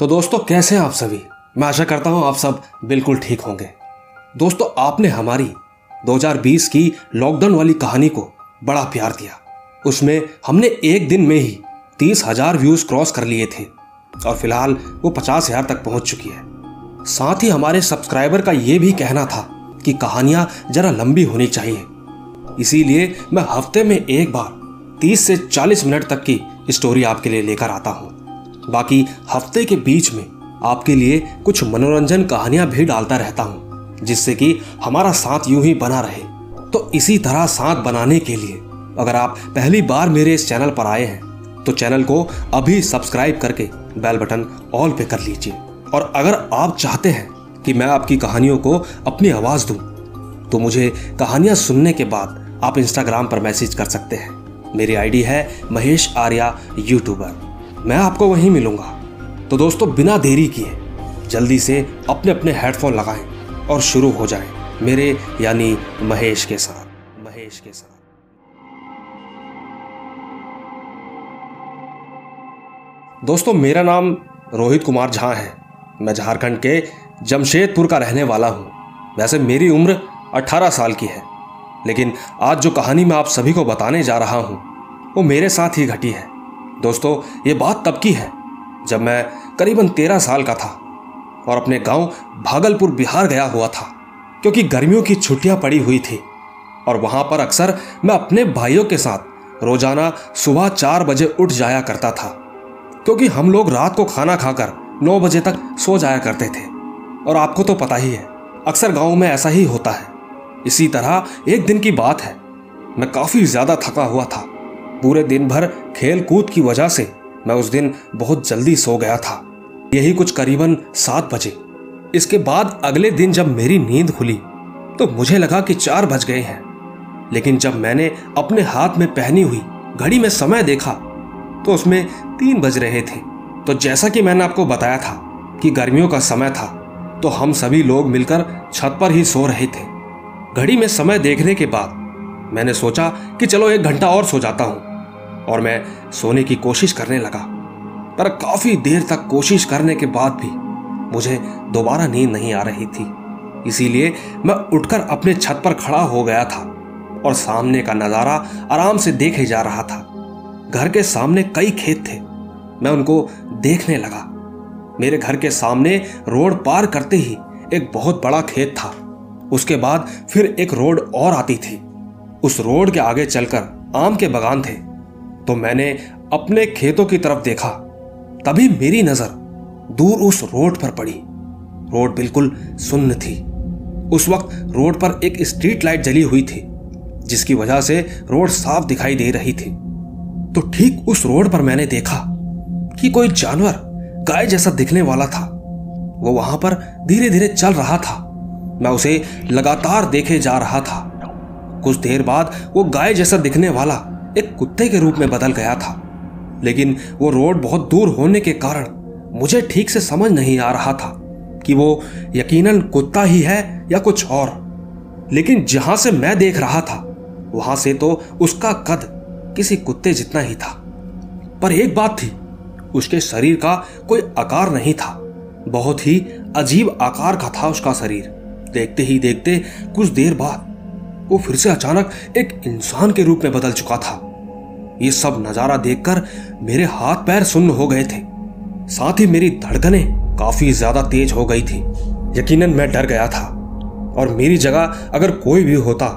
तो दोस्तों, कैसे हैं आप सभी? मैं आशा करता हूँ आप सब बिल्कुल ठीक होंगे। दोस्तों, आपने हमारी 2020 की लॉकडाउन वाली कहानी को बड़ा प्यार दिया। उसमें हमने एक दिन में ही तीस हज़ार व्यूज़ क्रॉस कर लिए थे और फ़िलहाल वो पचास हज़ार तक पहुँच चुकी है। साथ ही हमारे सब्सक्राइबर का ये भी कहना था कि कहानियाँ जरा लंबी होनी चाहिए। इसीलिए मैं हफ़्ते में एक बार 30 से 40 मिनट तक की स्टोरी आपके लिए लेकर आता हूँ। बाकी हफ़्ते के बीच में आपके लिए कुछ मनोरंजन कहानियाँ भी डालता रहता हूँ, जिससे कि हमारा साथ यूँ ही बना रहे। तो इसी तरह साथ बनाने के लिए, अगर आप पहली बार मेरे इस चैनल पर आए हैं तो चैनल को अभी सब्सक्राइब करके बेल बटन ऑल पे कर लीजिए। और अगर आप चाहते हैं कि मैं आपकी कहानियों को अपनी आवाज़ दूँ तो मुझे कहानियाँ सुनने के बाद आप इंस्टाग्राम पर मैसेज कर सकते हैं। मेरी आईडी है महेश आर्या यूट्यूबर मैं आपको वहीं मिलूँगा। तो दोस्तों, बिना देरी किए, जल्दी से अपने अपने हेडफोन लगाएँ और शुरू हो जाएँ मेरे, यानी महेश के साथ, महेश के साथ। दोस्तों, मेरा नाम रोहित कुमार झा है। मैं झारखंड के जमशेदपुर का रहने वाला हूँ। वैसे मेरी उम्र 18 साल की है, लेकिन आज जो कहानी मैं आप सभी को बताने जा रहा हूँ, वो मेरे साथ ही घटी है। दोस्तों, ये बात तब की है जब मैं करीबन तेरह साल का था और अपने गाँव भागलपुर बिहार गया हुआ था, क्योंकि गर्मियों की छुट्टियाँ पड़ी हुई थी। और वहाँ पर अक्सर मैं अपने भाइयों के साथ रोज़ाना सुबह चार बजे उठ जाया करता था, क्योंकि हम लोग रात को खाना खाकर नौ बजे तक सो जाया करते थे। और आपको तो पता ही है, अक्सर गाँव में ऐसा ही होता है। इसी तरह एक दिन की बात है, मैं काफ़ी ज़्यादा थका हुआ था। पूरे दिन भर खेल कूद की वजह से मैं उस दिन बहुत जल्दी सो गया था। यही कुछ करीबन सात बजे। इसके बाद अगले दिन जब मेरी नींद खुली तो मुझे लगा कि चार बज गए हैं। लेकिन जब मैंने अपने हाथ में पहनी हुई घड़ी में समय देखा तो उसमें तीन बज रहे थे। तो जैसा कि मैंने आपको बताया था कि गर्मियों का समय था तो हम सभी लोग मिलकर छत पर ही सो रहे थे। घड़ी में समय देखने के बाद मैंने सोचा कि चलो एक घंटा और सो जाता हूँ। और मैं सोने की कोशिश करने लगा। पर काफ़ी देर तक कोशिश करने के बाद भी मुझे दोबारा नींद नहीं आ रही थी। इसीलिए मैं उठकर अपने छत पर खड़ा हो गया था और सामने का नज़ारा आराम से देखे जा रहा था। घर के सामने कई खेत थे। मैं उनको देखने लगा। मेरे घर के सामने रोड पार करते ही एक बहुत बड़ा खेत था। उसके बाद फिर एक रोड और आती थी। उस रोड के आगे चलकर आम के बगान थे। तो मैंने अपने खेतों की तरफ़ देखा। तभी मेरी नज़र दूर उस रोड पर पड़ी। रोड बिल्कुल सुन्न थी। उस वक्त रोड पर एक स्ट्रीट लाइट जली हुई थी, जिसकी वजह से रोड साफ़ दिखाई दे रही थी। तो ठीक उस रोड पर मैंने देखा कि कोई जानवर गाय जैसा दिखने वाला था। वो वहाँ पर धीरे धीरे चल रहा था। मैं उसे लगातार देखे जा रहा था। कुछ देर बाद वो गाय जैसा दिखने वाला एक कुत्ते के रूप में बदल गया था। लेकिन वो रोड बहुत दूर होने के कारण मुझे ठीक से समझ नहीं आ रहा था कि वो यकीनन कुत्ता ही है या कुछ और। लेकिन जहाँ से मैं देख रहा था, वहाँ से तो उसका कद किसी कुत्ते जितना ही था। पर एक बात थी, उसके शरीर का कोई आकार नहीं था। बहुत ही अजीब आकार का था उसका शरीर। देखते ही देखते कुछ देर बाद वो फिर से अचानक एक इंसान के रूप में बदल चुका था। ये सब नज़ारा देखकर मेरे हाथ पैर सुन्न हो गए थे। साथ ही मेरी धड़कनें काफ़ी ज़्यादा तेज हो गई थी। यकीनन मैं डर गया था और मेरी जगह अगर कोई भी होता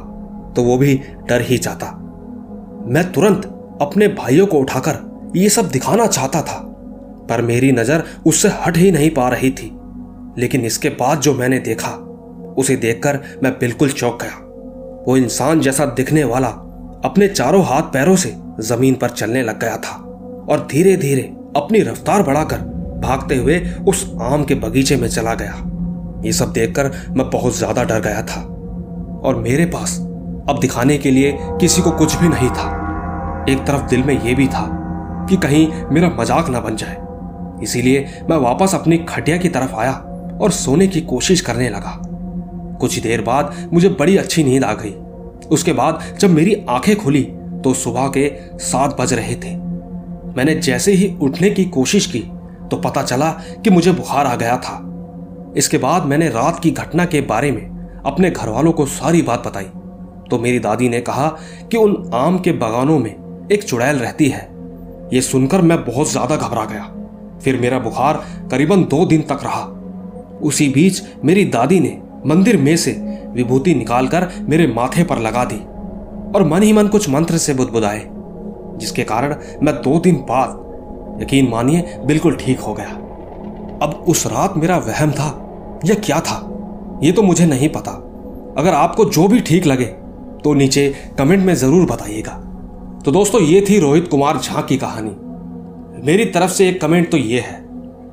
तो वो भी डर ही जाता। मैं तुरंत अपने भाइयों को उठाकर ये सब दिखाना चाहता था, पर मेरी नज़र उससे हट ही नहीं पा रही थी। लेकिन इसके बाद जो मैंने देखा, उसे देखकर मैं बिल्कुल चौंक गया। वो इंसान जैसा दिखने वाला अपने चारों हाथ पैरों से ज़मीन पर चलने लग गया था और धीरे धीरे अपनी रफ्तार बढ़ाकर भागते हुए उस आम के बगीचे में चला गया। ये सब देखकर मैं बहुत ज़्यादा डर गया था और मेरे पास अब दिखाने के लिए किसी को कुछ भी नहीं था। एक तरफ़ दिल में यह भी था कि कहीं मेरा मज़ाक ना बन जाए। इसीलिए मैं वापस अपनी खटिया की तरफ़ आया और सोने की कोशिश करने लगा। कुछ देर बाद मुझे बड़ी अच्छी नींद आ गई। उसके बाद जब मेरी आँखें खुली तो सुबह के सात बज रहे थे। मैंने जैसे ही उठने की कोशिश की तो पता चला कि मुझे बुखार आ गया था। इसके बाद मैंने रात की घटना के बारे में अपने घर वालों को सारी बात बताई। तो मेरी दादी ने कहा कि उन आम के बागानों में एक चुड़ैल रहती है। यह सुनकर मैं बहुत ज़्यादा घबरा गया। फिर मेरा बुखार करीबन दो दिन तक रहा। उसी बीच मेरी दादी ने मंदिर में से विभूति निकालकर मेरे माथे पर लगा दी और मन ही मन कुछ मंत्र से बुदबुदाए, जिसके कारण मैं दो दिन बाद, यकीन मानिए, बिल्कुल ठीक हो गया। अब उस रात मेरा वहम था, यह क्या था? ये तो मुझे नहीं पता। अगर आपको जो भी ठीक लगे तो नीचे कमेंट में ज़रूर बताइएगा। तो दोस्तों, ये थी रोहित कुमार झा की कहानी। मेरी तरफ़ से एक कमेंट तो ये है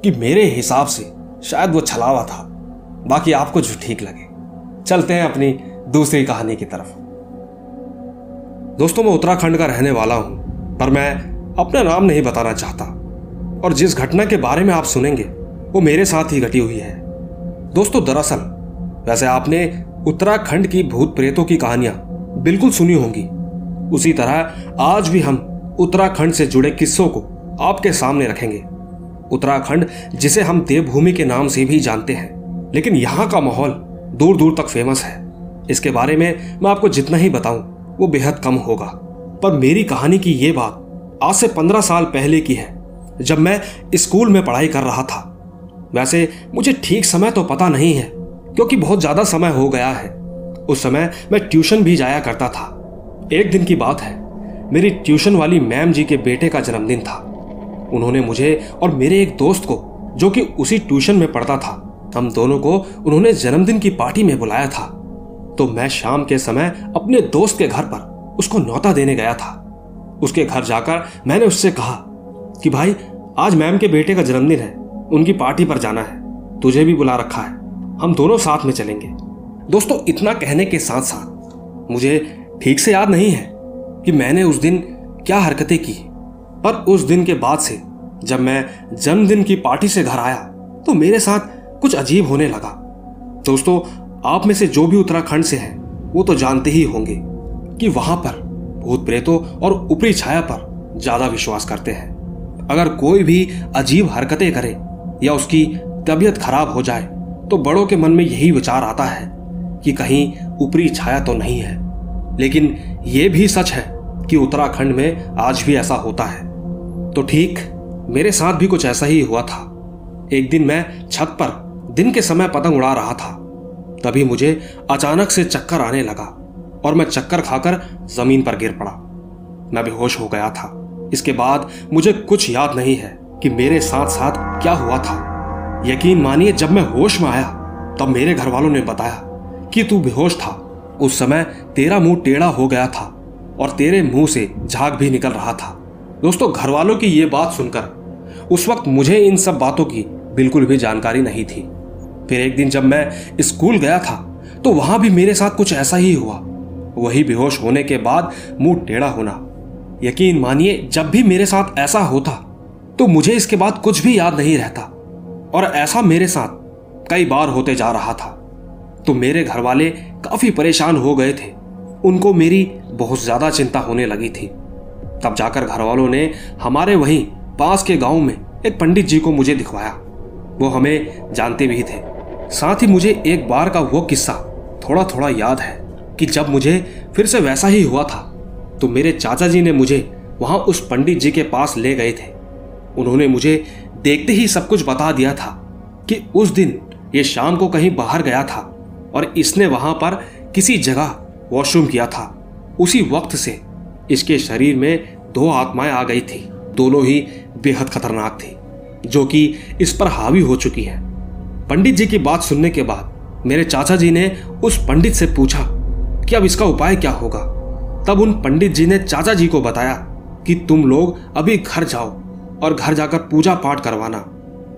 कि मेरे हिसाब से शायद वो छलावा था, बाकी आपको जो ठीक लगे। चलते हैं अपनी दूसरी कहानी की तरफ़। दोस्तों, मैं उत्तराखंड का रहने वाला हूँ, पर मैं अपना नाम नहीं बताना चाहता। और जिस घटना के बारे में आप सुनेंगे, वो मेरे साथ ही घटी हुई है। दोस्तों, दरअसल, वैसे आपने उत्तराखंड की भूत प्रेतों की कहानियाँ बिल्कुल सुनी होंगी। उसी तरह आज भी हम उत्तराखंड से जुड़े किस्सों को आपके सामने रखेंगे। उत्तराखंड, जिसे हम देवभूमि के नाम से भी जानते हैं, लेकिन यहाँ का माहौल दूर दूर तक फ़ेमस है। इसके बारे में मैं आपको जितना ही बताऊँ, वो बेहद कम होगा। पर मेरी कहानी की ये बात आज से पंद्रह साल पहले की है, जब मैं स्कूल में पढ़ाई कर रहा था। वैसे मुझे ठीक समय तो पता नहीं है, क्योंकि बहुत ज़्यादा समय हो गया है। उस समय मैं ट्यूशन भी जाया करता था। एक दिन की बात है, मेरी ट्यूशन वाली मैम जी के बेटे का जन्मदिन था। उन्होंने मुझे और मेरे एक दोस्त को, जो कि उसी ट्यूशन में पढ़ता था हम दोनों को उन्होंने जन्मदिन की पार्टी में बुलाया था। तो मैं शाम के समय अपने दोस्त के घर पर उसको न्योता देने गया था। उसके घर जाकर मैंने उससे कहा कि भाई, आज मैम के बेटे का जन्मदिन है, उनकी पार्टी पर जाना है, तुझे भी बुला रखा है, हम दोनों साथ में चलेंगे। दोस्तों, इतना कहने के साथ साथ मुझे ठीक से याद नहीं है कि मैंने उस दिन क्या हरकतें की। पर उस दिन के बाद से जब मैं जन्मदिन की पार्टी से घर आया तो मेरे साथ कुछ अजीब होने लगा। दोस्तों, आप में से जो भी उत्तराखंड से हैं, वो तो जानते ही होंगे कि वहाँ पर भूत प्रेतों और ऊपरी छाया पर ज़्यादा विश्वास करते हैं। अगर कोई भी अजीब हरकतें करे या उसकी तबीयत खराब हो जाए तो बड़ों के मन में यही विचार आता है कि कहीं ऊपरी छाया तो नहीं है। लेकिन यह भी सच है कि उत्तराखंड में आज भी ऐसा होता है। तो ठीक, मेरे साथ भी कुछ ऐसा ही हुआ था। एक दिन मैं छत पर दिन के समय पतंग उड़ा रहा था। तभी मुझे अचानक से चक्कर आने लगा और मैं चक्कर खाकर ज़मीन पर गिर पड़ा। मैं बेहोश हो गया था। इसके बाद मुझे कुछ याद नहीं है कि मेरे साथ साथ क्या हुआ था। यकीन मानिए, जब मैं होश में आया, तब मेरे घर वालों ने बताया कि तू बेहोश था। उस समय तेरा मुँह टेढ़ा हो गया था और तेरे मुँह से झाग भी निकल रहा था। दोस्तों घर वालों की ये बात सुनकर उस वक्त मुझे इन सब बातों की बिल्कुल भी जानकारी नहीं थी। फिर एक दिन जब मैं स्कूल गया था तो वहाँ भी मेरे साथ कुछ ऐसा ही हुआ। वही बेहोश होने के बाद मुँह टेढ़ा होना। यकीन मानिए, जब भी मेरे साथ ऐसा होता तो मुझे इसके बाद कुछ भी याद नहीं रहता। और ऐसा मेरे साथ कई बार होते जा रहा था। तो मेरे घर वाले काफ़ी परेशान हो गए थे। उनको मेरी बहुत ज़्यादा चिंता होने लगी थी। तब जाकर घर वालों ने हमारे वहीं पास के गाँव में एक पंडित जी को मुझे दिखवाया। वो हमें जानते भी थे। साथ ही मुझे एक बार का वो किस्सा थोड़ा थोड़ा याद है कि जब मुझे फिर से वैसा ही हुआ था तो मेरे चाचा जी ने मुझे वहाँ उस पंडित जी के पास ले गए थे। उन्होंने मुझे देखते ही सब कुछ बता दिया था कि उस दिन ये शाम को कहीं बाहर गया था और इसने वहाँ पर किसी जगह वॉशरूम किया था। उसी वक्त से इसके शरीर में दो आत्माएँ आ गई थी। दोनों ही बेहद खतरनाक थी, जो कि इस पर हावी हो चुकी है। पंडित जी की बात सुनने के बाद मेरे चाचा जी ने उस पंडित से पूछा कि अब इसका उपाय क्या होगा। तब उन पंडित जी ने चाचा जी को बताया कि तुम लोग अभी घर जाओ और घर जाकर पूजा पाठ करवाना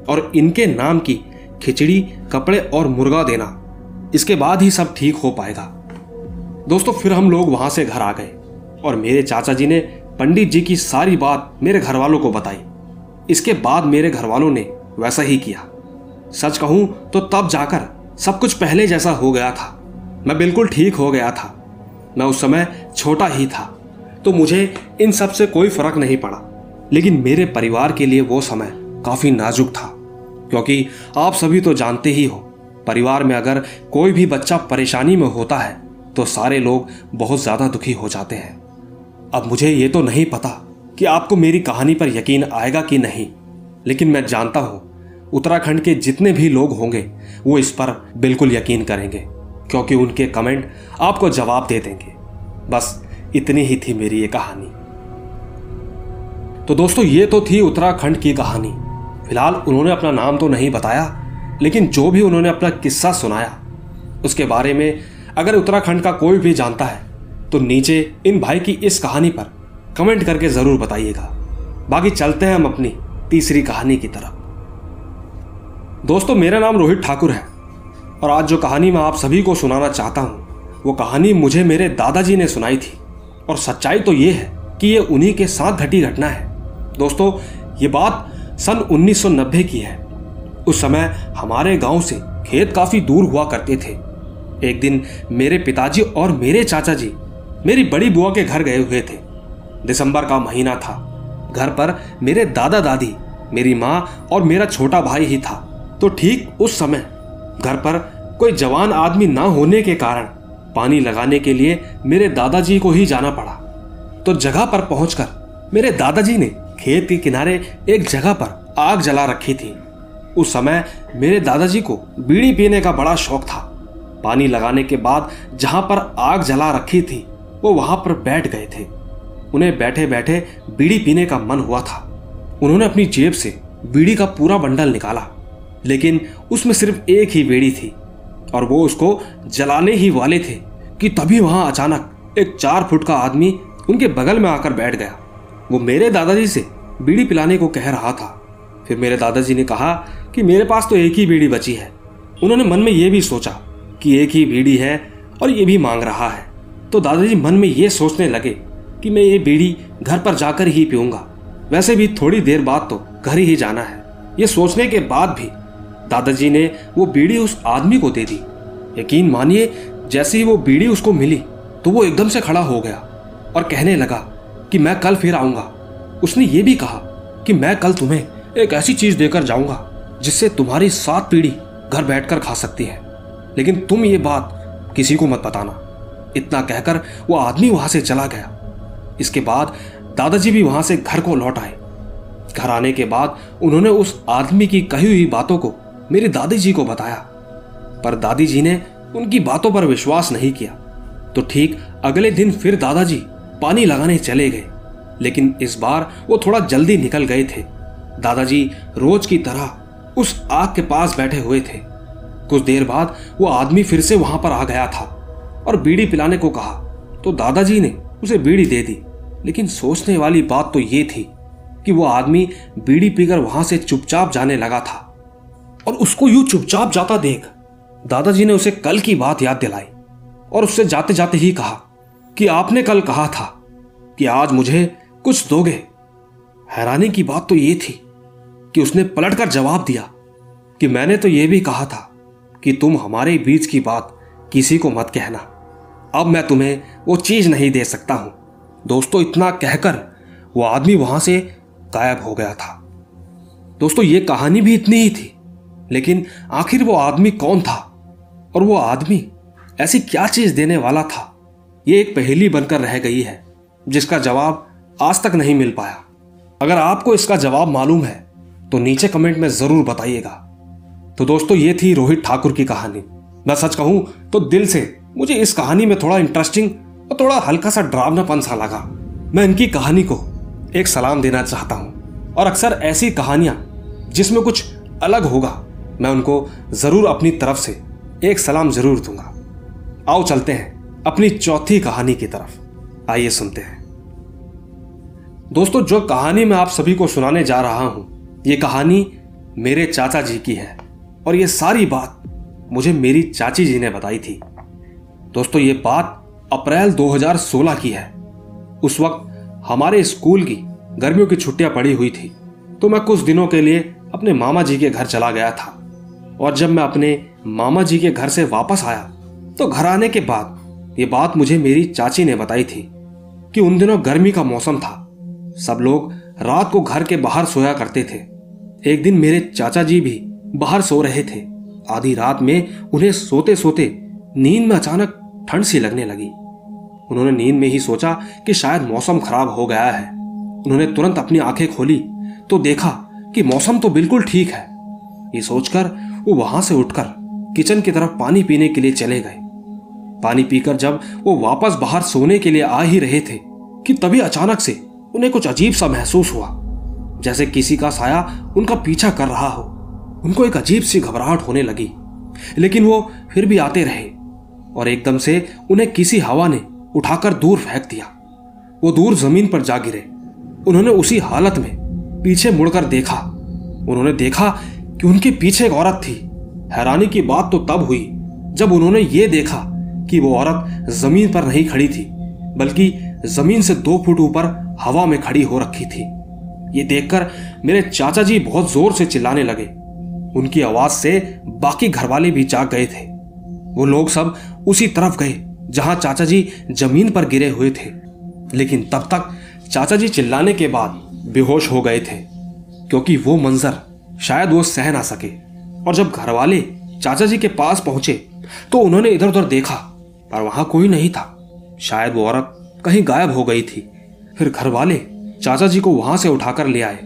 और इनके नाम की खिचड़ी, कपड़े और मुर्गा देना। इसके बाद ही सब ठीक हो पाएगा। दोस्तों, फिर हम लोग वहाँ से घर आ गए और मेरे चाचा जी ने पंडित जी की सारी बात मेरे घर वालों को बताई। इसके बाद मेरे घर वालों ने वैसा ही किया। सच कहूँ तो तब जाकर सब कुछ पहले जैसा हो गया था। मैं बिल्कुल ठीक हो गया था। मैं उस समय छोटा ही था तो मुझे इन सबसे कोई फ़र्क नहीं पड़ा। लेकिन मेरे परिवार के लिए वो समय काफ़ी नाजुक था, क्योंकि आप सभी तो जानते ही हो, परिवार में अगर कोई भी बच्चा परेशानी में होता है तो सारे लोग बहुत ज़्यादा दुखी हो जाते हैं। अब मुझे ये तो नहीं पता कि आपको मेरी कहानी पर यकीन आएगा कि नहीं, लेकिन मैं जानता हूँ उत्तराखंड के जितने भी लोग होंगे, वो इस पर बिल्कुल यकीन करेंगे, क्योंकि उनके कमेंट आपको जवाब दे देंगे। बस इतनी ही थी मेरी ये कहानी। तो दोस्तों, ये तो थी उत्तराखंड की कहानी। फ़िलहाल उन्होंने अपना नाम तो नहीं बताया, लेकिन जो भी उन्होंने अपना किस्सा सुनाया, उसके बारे में अगर उत्तराखंड का कोई भी जानता है तो नीचे इन भाई की इस कहानी पर कमेंट करके ज़रूर बताइएगा। बाकी चलते हैं हम अपनी तीसरी कहानी की तरफ़। दोस्तों, मेरा नाम रोहित ठाकुर है और आज जो कहानी मैं आप सभी को सुनाना चाहता हूँ, वो कहानी मुझे मेरे दादाजी ने सुनाई थी। और सच्चाई तो ये है कि ये उन्हीं के साथ घटी घटना है। दोस्तों, ये बात सन 1990 की है। उस समय हमारे गाँव से खेत काफ़ी दूर हुआ करते थे। एक दिन मेरे पिताजी और मेरे चाचा जी मेरी बड़ी बुआ के घर गए हुए थे। दिसंबर का महीना था। घर पर मेरे दादा दादी, मेरी माँ और मेरा छोटा भाई ही था। तो ठीक उस समय घर पर कोई जवान आदमी ना होने के कारण पानी लगाने के लिए मेरे दादाजी को ही जाना पड़ा। तो जगह पर पहुंचकर मेरे दादाजी ने खेत के किनारे एक जगह पर आग जला रखी थी। उस समय मेरे दादाजी को बीड़ी पीने का बड़ा शौक था। पानी लगाने के बाद जहाँ पर आग जला रखी थी, वो वहाँ पर बैठ गए थे। उन्हें बैठे बैठे बीड़ी पीने का मन हुआ था। उन्होंने अपनी जेब से बीड़ी का पूरा बंडल निकाला। लेकिन उसमें सिर्फ़ एक ही बेड़ी थी और वो उसको जलाने ही वाले थे कि तभी वहाँ अचानक एक चार फुट का आदमी उनके बगल में आकर बैठ गया। वो मेरे दादाजी से बीड़ी पिलाने को कह रहा था। फिर मेरे दादाजी ने कहा कि मेरे पास तो एक ही बीड़ी बची है। उन्होंने मन में यह भी सोचा कि एक ही बीड़ी है और ये भी मांग रहा है। तो दादाजी मन में ये सोचने लगे कि मैं ये बीड़ी घर पर जाकर ही पीऊँगा। वैसे भी थोड़ी देर बाद तो घर ही जाना है। ये सोचने के बाद भी दादाजी ने वो बीड़ी उस आदमी को दे दी। यकीन मानिए, जैसे ही वो बीड़ी उसको मिली तो वो एकदम से खड़ा हो गया और कहने लगा कि मैं कल फिर आऊँगा। उसने ये भी कहा कि मैं कल तुम्हें एक ऐसी चीज़ देकर जाऊँगा, जिससे तुम्हारी सात पीढ़ी घर बैठकर खा सकती है। लेकिन तुम ये बात किसी को मत बताना। इतना कहकर वो आदमी वहाँ से चला गया। इसके बाद दादाजी भी वहाँ से घर को लौट आए। घर आने के बाद उन्होंने उस आदमी की कही हुई बातों को मेरी दादी जी को बताया। पर दादी जी ने उनकी बातों पर विश्वास नहीं किया। तो ठीक अगले दिन फिर दादाजी पानी लगाने चले गए। लेकिन इस बार वो थोड़ा जल्दी निकल गए थे। दादाजी रोज की तरह उस आग के पास बैठे हुए थे। कुछ देर बाद वो आदमी फिर से वहाँ पर आ गया था और बीड़ी पिलाने को कहा। तो दादाजी ने उसे बीड़ी दे दी। लेकिन सोचने वाली बात तो ये थी कि वो आदमी बीड़ी पीकर वहाँ से चुपचाप जाने लगा था। और उसको यूँ चुपचाप जाता देख। दादाजी ने उसे कल की बात याद दिलाई और उससे जाते जाते ही कहा कि आपने कल कहा था कि आज मुझे कुछ दोगे। हैरानी की बात तो ये थी कि उसने पलटकर जवाब दिया कि मैंने तो यह भी कहा था कि तुम हमारे बीच की बात किसी को मत कहना। अब मैं तुम्हें वो चीज़ नहीं दे सकता हूँ। दोस्तों, इतना कहकर वो आदमी वहाँ से गायब हो गया था। दोस्तों, ये कहानी भी इतनी ही थी। लेकिन आखिर वो आदमी कौन था? और वो आदमी ऐसी क्या चीज़ देने वाला था? ये एक पहेली बनकर रह गई है, जिसका जवाब आज तक नहीं मिल पाया। अगर आपको इसका जवाब मालूम है तो नीचे कमेंट में ज़रूर बताइएगा। तो दोस्तों, ये थी रोहित ठाकुर की कहानी। मैं सच कहूँ तो दिल से मुझे इस कहानी में थोड़ा इंटरेस्टिंग और थोड़ा हल्का सा ड्रावनापन सा लगा। मैं इनकी कहानी को एक सलाम देना चाहता हूँ। और अक्सर ऐसी कहानियाँ जिसमें कुछ अलग होगा मैं उनको ज़रूर अपनी तरफ़ से एक सलाम ज़रूर दूँगा। आओ चलते हैं, अपनी चौथी कहानी की तरफ़। आइए सुनते हैं। दोस्तों, जो कहानी मैं आप सभी को सुनाने जा रहा हूँ, ये कहानी मेरे चाचा जी की है और ये सारी बात मुझे मेरी चाची जी ने बताई थी। दोस्तों, ये बात अप्रैल 2016 की है। उस वक्त हमारे स्कूल की गर्मियों की छुट्टियाँ पड़ी हुई थी तो मैं कुछ दिनों के लिए अपने मामा जी के घर चला गया था। और जब मैं अपने मामा जी के घर से वापस आया तो घर आने के बाद ये बात मुझे मेरी चाची ने बताई थी कि उन दिनों गर्मी का मौसम था। सब लोग रात को घर के बाहर सोया करते थे। एक दिन मेरे चाचा जी भी बाहर सो रहे थे। आधी रात में उन्हें सोते सोते नींद में अचानक ठंड सी लगने लगी। उन्होंने नींद में ही सोचा कि शायद मौसम खराब हो गया है। उन्होंने तुरंत अपनी आँखें खोली तो देखा कि मौसम तो बिल्कुल ठीक है। ये सोचकर वो वहाँ से उठकर किचन की तरफ़ पानी पीने के लिए चले गए। पानी पीकर जब वो वापस बाहर सोने के लिए आ ही रहे थे, कि तभी अचानक से उन्हें कुछ अजीब सा महसूस हुआ, जैसे किसी का साया उनका पीछा कर रहा हो। उनको एक अजीब सी घबराहट होने लगी, लेकिन वो फिर भी आते रहे और एकदम से उन्हें किसी हवा ने उठाकर दूर फेंक दिया। वो दूर ज़मीन पर जा गिरे। उन्होंने उसी हालत में पीछे मुड़कर देखा। उन्होंने देखा कि उनके पीछे एक औरत थी। हैरानी की बात तो तब हुई, जब उन्होंने ये देखा कि वो औरत ज़मीन पर नहीं खड़ी थी, बल्कि ज़मीन से दो फुट ऊपर हवा में खड़ी हो रखी थी। ये देखकर मेरे चाचा जी बहुत ज़ोर से चिल्लाने लगे। उनकी आवाज़ से बाकी घरवाले भी जाग गए थे। वो लोग सब उसी तरफ़ गए, जहाँ चाचा जी ज़मीन पर गिरे हुए थे। लेकिन तब तक चाचा जी चिल्लाने के बाद बेहोश हो गए थे, क्योंकि वो मंजर शायद वो सह ना सके। और जब घरवाले चाचा जी के पास पहुँचे तो उन्होंने इधर उधर देखा, पर वहाँ कोई नहीं था। शायद वो औरत कहीं गायब हो गई थी। फिर घर वाले चाचा जी को वहाँ से उठाकर ले आए,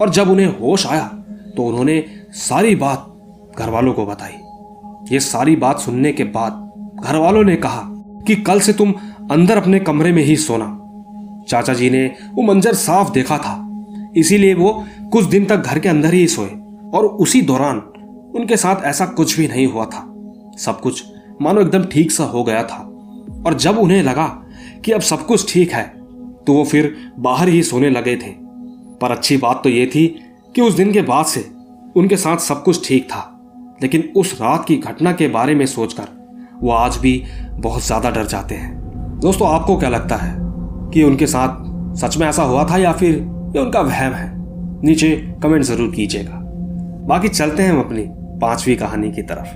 और जब उन्हें होश आया तो उन्होंने सारी बात घर वालों को बताई। ये सारी बात सुनने के बाद घर वालों ने कहा कि कल से तुम अंदर अपने कमरे में ही सोना। चाचा जी ने वो मंजर साफ़ देखा था, इसीलिए वो कुछ दिन तक घर के अंदर ही सोए और उसी दौरान उनके साथ ऐसा कुछ भी नहीं हुआ था। सब कुछ मानो एकदम ठीक सा हो गया था। और जब उन्हें लगा कि अब सब कुछ ठीक है तो वो फिर बाहर ही सोने लगे थे। पर अच्छी बात तो ये थी कि उस दिन के बाद से उनके साथ सब कुछ ठीक था। लेकिन उस रात की घटना के बारे में सोचकर वो आज भी बहुत ज़्यादा डर जाते हैं। दोस्तों, आपको क्या लगता है कि उनके साथ सच में ऐसा हुआ था या फिर ये उनका वहम है? नीचे कमेंट ज़रूर कीजिएगा। बाकी चलते हैं हम अपनी पांचवी कहानी की तरफ़।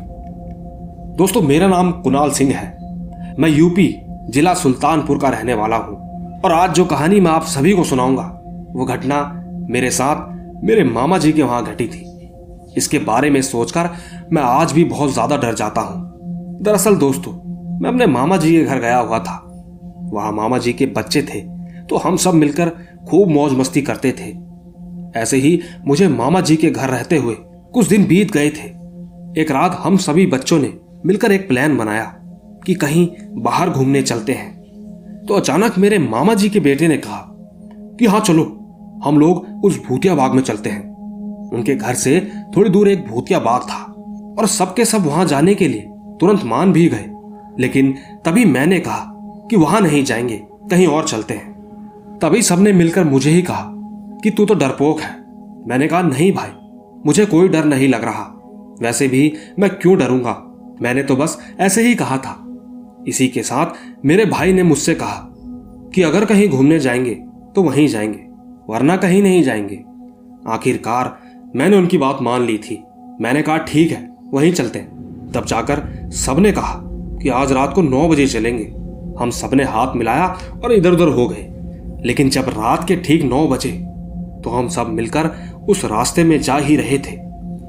दोस्तों, मेरा नाम कुणाल सिंह है। मैं यूपी जिला सुल्तानपुर का रहने वाला हूँ। और आज जो कहानी मैं आप सभी को सुनाऊँगा, वो घटना मेरे साथ मेरे मामा जी के वहाँ घटी थी। इसके बारे में सोचकर मैं आज भी बहुत ज़्यादा डर जाता हूँ। दरअसल दोस्तों, मैं अपने मामा जी के घर गया हुआ था। वहाँ मामा जी के बच्चे थे तो हम सब मिलकर खूब मौज मस्ती करते थे। ऐसे ही मुझे मामा जी के घर रहते हुए कुछ दिन बीत गए थे। एक रात हम सभी बच्चों ने मिलकर एक प्लान बनाया कि कहीं बाहर घूमने चलते हैं। तो अचानक मेरे मामा जी के बेटे ने कहा कि हाँ चलो, हम लोग उस भूतिया बाग में चलते हैं। उनके घर से थोड़ी दूर एक भूतिया बाग था और सबके सब वहाँ जाने के लिए तुरंत मान भी गए। लेकिन तभी मैंने कहा कि वहाँ नहीं जाएँगे, कहीं और चलते हैं। तभी सबने मिलकर मुझे ही कहा कि तू तो डरपोक है। मैंने कहा, नहीं भाई, मुझे कोई डर नहीं लग रहा। वैसे भी मैं क्यों डरूँगा? मैंने तो बस ऐसे ही कहा था। इसी के साथ मेरे भाई ने मुझसे कहा कि अगर कहीं घूमने जाएँगे तो वहीं जाएँगे, वरना कहीं नहीं जाएँगे। आखिरकार मैंने उनकी बात मान ली थी। मैंने कहा, ठीक है, वहीं चलते तब जाकर सबने कहा कि आज रात को नौ बजे चलेंगे। हम सबने हाथ मिलाया और इधर उधर हो गए। लेकिन जब रात के ठीक नौ बजे तो हम सब मिलकर उस रास्ते में जा ही रहे थे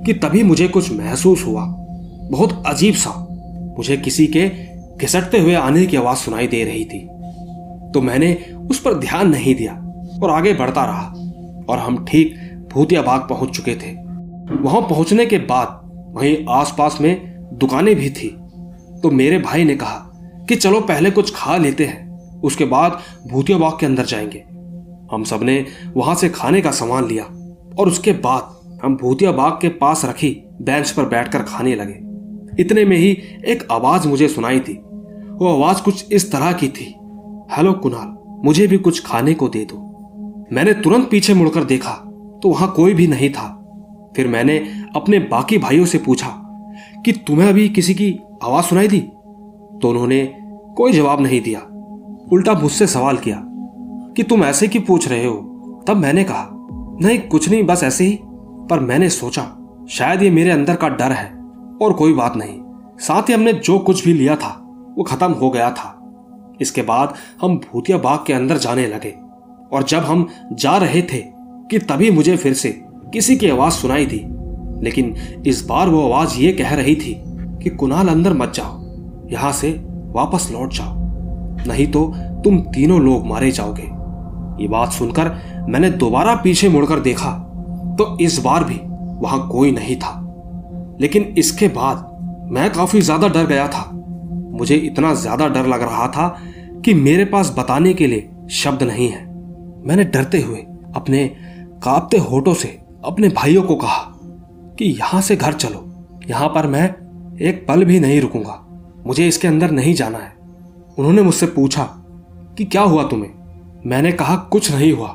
कि तभी मुझे कुछ महसूस हुआ। बहुत अजीब सा। मुझे किसी के घिसटते हुए आने की आवाज़ सुनाई दे रही थी। तो मैंने उस पर ध्यान नहीं दिया और आगे बढ़ता रहा और हम ठीक भूतिया बाग पहुँच चुके थे। वहाँ पहुँचने के बाद वहीं आसपास में दुकानें भी थी। तो मेरे भाई ने कहा कि चलो पहले कुछ खा लेते हैं, उसके बाद भूतिया बाग के अंदर जाएँगे। हम सबने वहाँ से खाने का सामान लिया और उसके बाद हम भूतिया बाग के पास रखी बेंच पर बैठकर खाने लगे। इतने में ही एक आवाज़ मुझे सुनाई थी। वो आवाज़ कुछ इस तरह की थी, हेलो कुणाल, मुझे भी कुछ खाने को दे दो। मैंने तुरंत पीछे मुड़कर देखा तो वहाँ कोई भी नहीं था। फिर मैंने अपने बाकी भाइयों से पूछा, कि तुम्हें अभी किसी की आवाज़ सुनाई दी? तो उन्होंने कोई जवाब नहीं दिया। उल्टा मुझसे सवाल किया कि तुम ऐसे क्यों पूछ रहे हो? तब मैंने कहा, नहीं, कुछ नहीं, बस ऐसे ही। पर मैंने सोचा, शायद ये मेरे अंदर का डर है, और कोई बात नहीं। साथ ही हमने जो कुछ भी लिया था, वो खत्म हो गया था। इसके बाद हम भूतिया बाग के अंदर जाने लगे, और जब हम जा रहे थे कि तभी मुझे फिर से किसी की आवाज़ सुनाई दी। लेकिन इस बार वो आवाज़ ये कह रही थी कि कुणाल अंदर मत जाओ, यहाँ से वापस लौट जाओ, नहीं तो तुम तीनों लोग मारे जाओगे। ये बात सुनकर मैंने दोबारा पीछे मुड़कर देखा तो इस बार भी वहाँ कोई नहीं था। लेकिन इसके बाद मैं काफ़ी ज़्यादा डर गया था। मुझे इतना ज़्यादा डर लग रहा था कि मेरे पास बताने के लिए शब्द नहीं है। मैंने डरते हुए अपने कांपते होठों से अपने भाइयों को कहा कि यहाँ से घर चलो, यहाँ पर मैं एक पल भी नहीं रुकूँगा, मुझे इसके अंदर नहीं जाना है। उन्होंने मुझसे पूछा कि क्या हुआ तुम्हें? मैंने कहा, कुछ नहीं हुआ।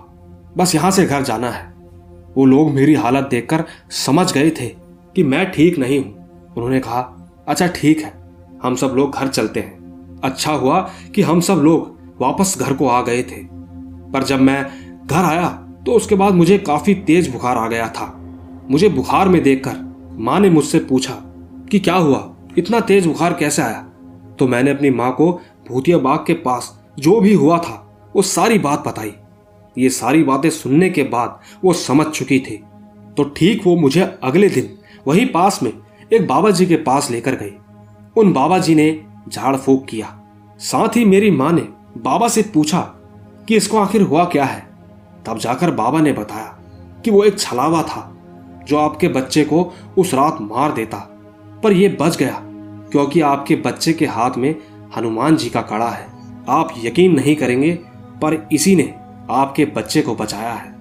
बस यहाँ से घर जाना है। वो लोग मेरी हालत देखकर समझ गए थे कि मैं ठीक नहीं हूँ। उन्होंने कहा अच्छा ठीक है। हम सब लोग घर चलते हैं। अच्छा हुआ कि हम सब लोग वापस घर को आ गए थे। पर जब मैं घर आया तो उसके बाद मुझे काफ़ी तेज बुखार आ गया था। मुझे बुखार में देखकर माँ ने मुझसे पूछा कि क्या हुआ? इतना तेज बुखार कैसे आया? तो मैंने अपनी माँ को भूतिया बाग के पास जो भी हुआ था वो सारी बात बताई। ये सारी बातें सुनने के बाद वो समझ चुकी थी। तो ठीक वो मुझे अगले दिन वहीं पास में एक बाबा जी के पास लेकर गई। उन बाबा जी ने झाड़ फूक किया। साथ ही मेरी माँ ने बाबा से पूछा कि इसको आखिर हुआ क्या है? तब जाकर बाबा ने बताया कि वो एक छलावा था, जो आपके बच्चे को उस रात मार देता। पर यह बच गया, क्योंकि आपके बच्चे के हाथ में हनुमान जी का कड़ा है। आप यकीन नहीं करेंगे पर इसी ने आपके बच्चे को बचाया है।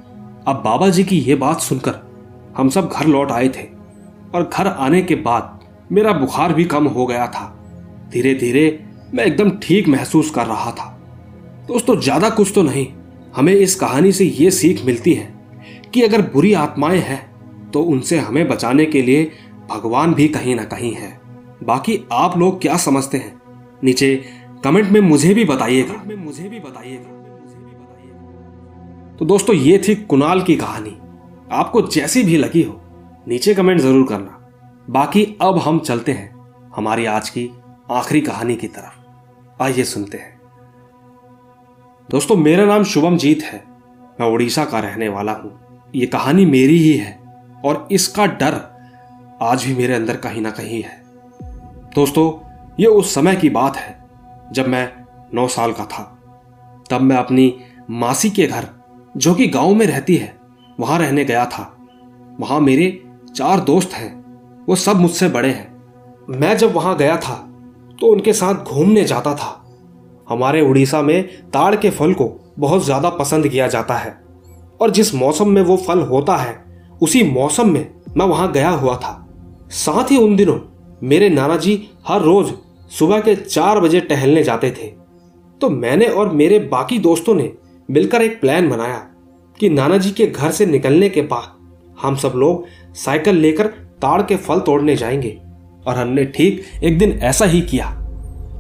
अब बाबा जी की यह बात सुनकर हम सब घर लौट आए थे और घर आने के बाद मेरा बुखार भी कम हो गया था। धीरे धीरे मैं एकदम ठीक महसूस कर रहा था। दोस्तों, ज़्यादा कुछ तो नहीं, हमें इस कहानी से यह सीख मिलती है कि अगर बुरी आत्माएँ हैं तो उनसे हमें बचाने के लिए भगवान भी कहीं ना कहीं है। बाकी आप लोग क्या समझते हैं? नीचे कमेंट में मुझे भी बताइएगा मुझे भी बताइएगा। तो दोस्तों, ये थी कुणाल की कहानी। आपको जैसी भी लगी हो, नीचे कमेंट ज़रूर करना। बाकी अब हम चलते हैं हमारी आज की आखिरी कहानी की तरफ़। आइए सुनते हैं। दोस्तों, मेरा नाम शुभम जीत है। मैं उड़ीसा का रहने वाला हूँ। ये कहानी मेरी ही है और इसका डर आज भी मेरे अंदर कहीं ना कहीं है। दोस्तों, ये उस समय की बात है जब मैं नौ साल का था। तब मैं अपनी मासी के घर जो कि गाँव में रहती है, वहाँ रहने गया था। वहाँ मेरे चार दोस्त हैं, वो सब मुझसे बड़े हैं। मैं जब वहाँ गया था तो उनके साथ घूमने जाता था। हमारे उड़ीसा में ताड़ के फल को बहुत ज़्यादा पसंद किया जाता है, और जिस मौसम में वो फल होता है, उसी मौसम में मैं वहाँ गया हुआ था। साथ ही उन दिनों, मेरे नाना जी हर रोज सुबह के चार बजे टहलने जाते थे। तो मैंने और मेरे बाकी दोस्तों ने मिलकर एक प्लान बनाया कि नाना जी के घर से निकलने के बाद हम सब लोग साइकिल लेकर ताड़ के फल तोड़ने जाएँगे। और हमने ठीक एक दिन ऐसा ही किया।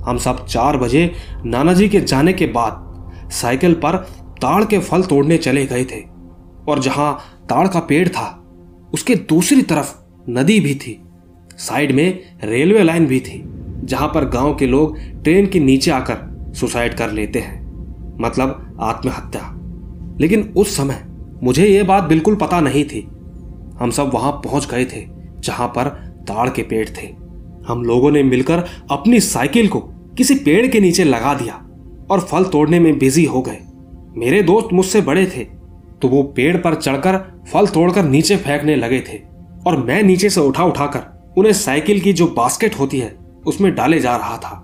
हम सब चार बजे नाना जी के जाने के बाद साइकिल पर ताड़ के फल तोड़ने चले गए थे। और जहाँ ताड़ का पेड़ था, उसके दूसरी तरफ़ नदी भी थी। साइड में रेलवे लाइन भी थी, जहाँ पर गाँव के लोग ट्रेन के नीचे आकर सुसाइड कर लेते हैं। मतलब आत्महत्या। लेकिन उस समय मुझे यह बात बिल्कुल पता नहीं थी। हम सब वहाँ पहुँच गए थे, जहाँ पर ताड़ के पेड़ थे। हम लोगों ने मिलकर अपनी साइकिल को किसी पेड़ के नीचे लगा दिया और फल तोड़ने में बिज़ी हो गए। मेरे दोस्त मुझसे बड़े थे तो वो पेड़ पर चढ़कर फल तोड़कर नीचे फेंकने लगे थे और मैं नीचे से उठा उठाकर उन्हें साइकिल की जो बास्केट होती है, उसमें डाले जा रहा था।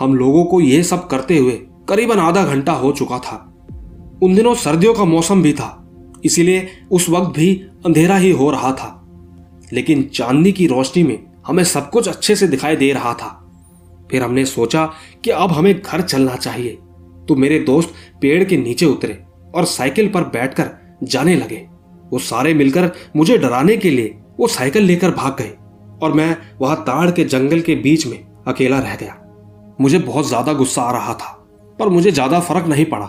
हम लोगों को यह सब करते हुए करीबन आधा घंटा हो चुका था। उन दिनों सर्दियों का मौसम भी था, इसीलिए उस वक्त भी अंधेरा ही हो रहा था। लेकिन चांदनी की रोशनी में हमें सब कुछ अच्छे से दिखाई दे रहा था। फिर हमने सोचा कि अब हमें घर चलना चाहिए। तो मेरे दोस्त पेड़ के नीचे उतरे और साइकिल पर बैठकर जाने लगे। वो सारे मिलकर मुझे डराने के लिए वो साइकिल लेकर भाग गए और मैं वहाँ ताड़ के जंगल के बीच में अकेला रह गया। मुझे बहुत ज़्यादा गुस्सा आ रहा था। पर मुझे ज़्यादा फ़र्क नहीं पड़ा।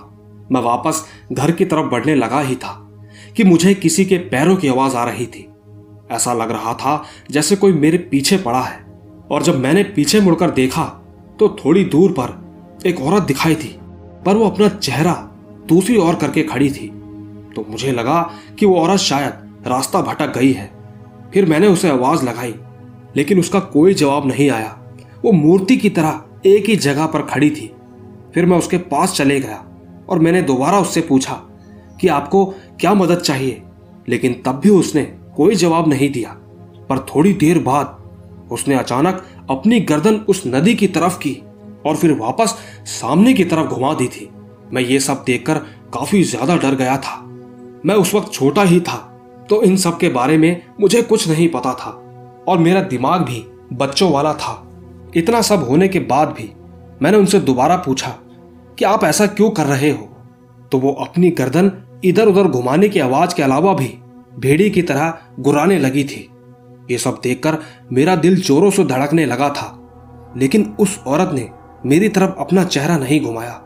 मैं वापस घर की तरफ़ बढ़ने लगा ही था कि मुझे किसी के पैरों की आवाज़ आ रही थी। ऐसा लग रहा था जैसे कोई मेरे पीछे पड़ा है। और जब मैंने पीछे मुड़कर देखा तो थोड़ी दूर पर एक औरत दिखाई थी, पर वो अपना चेहरा दूसरी ओर करके खड़ी थी। तो मुझे लगा कि वो औरत शायद रास्ता भटक गई है। फिर मैंने उसे आवाज़ लगाई, लेकिन उसका कोई जवाब नहीं आया। वो मूर्ति की तरह एक ही जगह पर खड़ी थी। फिर मैं उसके पास चले गया और मैंने दोबारा उससे पूछा कि आपको क्या मदद चाहिए, लेकिन तब भी उसने कोई जवाब नहीं दिया। पर थोड़ी देर बाद उसने अचानक अपनी गर्दन उस नदी की तरफ़ की और फिर वापस सामने की तरफ़ घुमा दी थी। मैं ये सब देखकर काफ़ी ज़्यादा डर गया था। मैं उस वक्त छोटा ही था तो इन सब के बारे में मुझे कुछ नहीं पता था और मेरा दिमाग भी बच्चों वाला था। इतना सब होने के बाद भी मैंने उनसे दोबारा पूछा कि आप ऐसा क्यों कर रहे हो? तो वो अपनी गर्दन इधर उधर घुमाने की आवाज़ के अलावा भी भेड़ी की तरह गुराने लगी थी। ये सब देखकर मेरा दिल जोरों से धड़कने लगा था, लेकिन उस औरत ने मेरी तरफ़ अपना चेहरा नहीं घुमाया।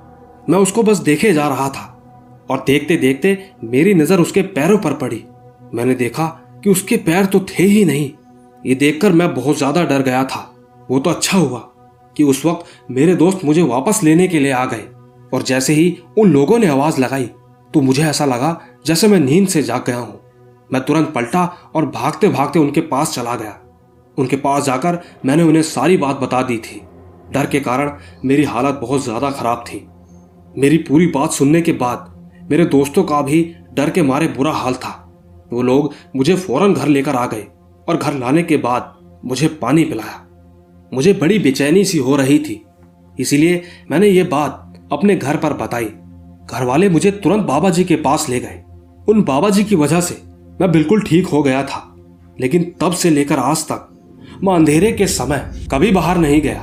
मैं उसको बस देखे जा रहा था और देखते देखते मेरी नज़र उसके पैरों पर पड़ी। मैंने देखा कि उसके पैर तो थे ही नहीं। ये देखकर मैं बहुत ज़्यादा डर गया था। वो तो अच्छा हुआ कि उस वक्त मेरे दोस्त मुझे वापस लेने के लिए आ गए। और जैसे ही उन लोगों ने आवाज़ लगाई तो मुझे ऐसा लगा जैसे मैं नींद से जाग गया हूँ। मैं तुरंत पलटा और भागते भागते उनके पास चला गया। उनके पास जाकर मैंने उन्हें सारी बात बता दी थी। डर के कारण मेरी हालत बहुत ज़्यादा खराब थी। मेरी पूरी बात सुनने के बाद मेरे दोस्तों का भी डर के मारे बुरा हाल था। वो लोग मुझे फ़ौरन घर लेकर आ गए और घर लाने के बाद मुझे पानी पिलाया। मुझे बड़ी बेचैनी सी हो रही थी। इसीलिए मैंने ये बात अपने घर पर बताई। घर वाले मुझे तुरंत बाबा जी के पास ले गए। उन बाबा जी की वजह से मैं बिल्कुल ठीक हो गया था। लेकिन तब से लेकर आज तक मैं अंधेरे के समय कभी बाहर नहीं गया।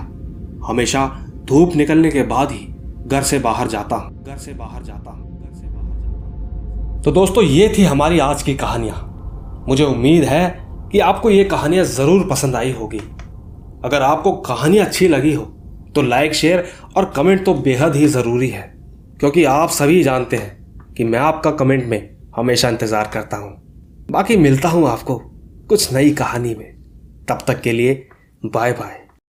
हमेशा धूप निकलने के बाद ही घर से बाहर जाता हूँ। घर से बाहर जाता हूँ। घर से बाहर जाता हूँ। तो दोस्तों, ये थी हमारी आज की कहानियाँ। मुझे उम्मीद है कि आपको ये कहानियाँ ज़रूर पसंद आई होगी। अगर आपको कहानी अच्छी लगी हो तो लाइक शेयर और कमेंट तो बेहद ही ज़रूरी है, क्योंकि आप सभी जानते हैं कि मैं आपका कमेंट में हमेशा इंतज़ार करता हूँ। बाकी मिलता हूँ आपको कुछ नई कहानी में। तब तक के लिए बाय बाय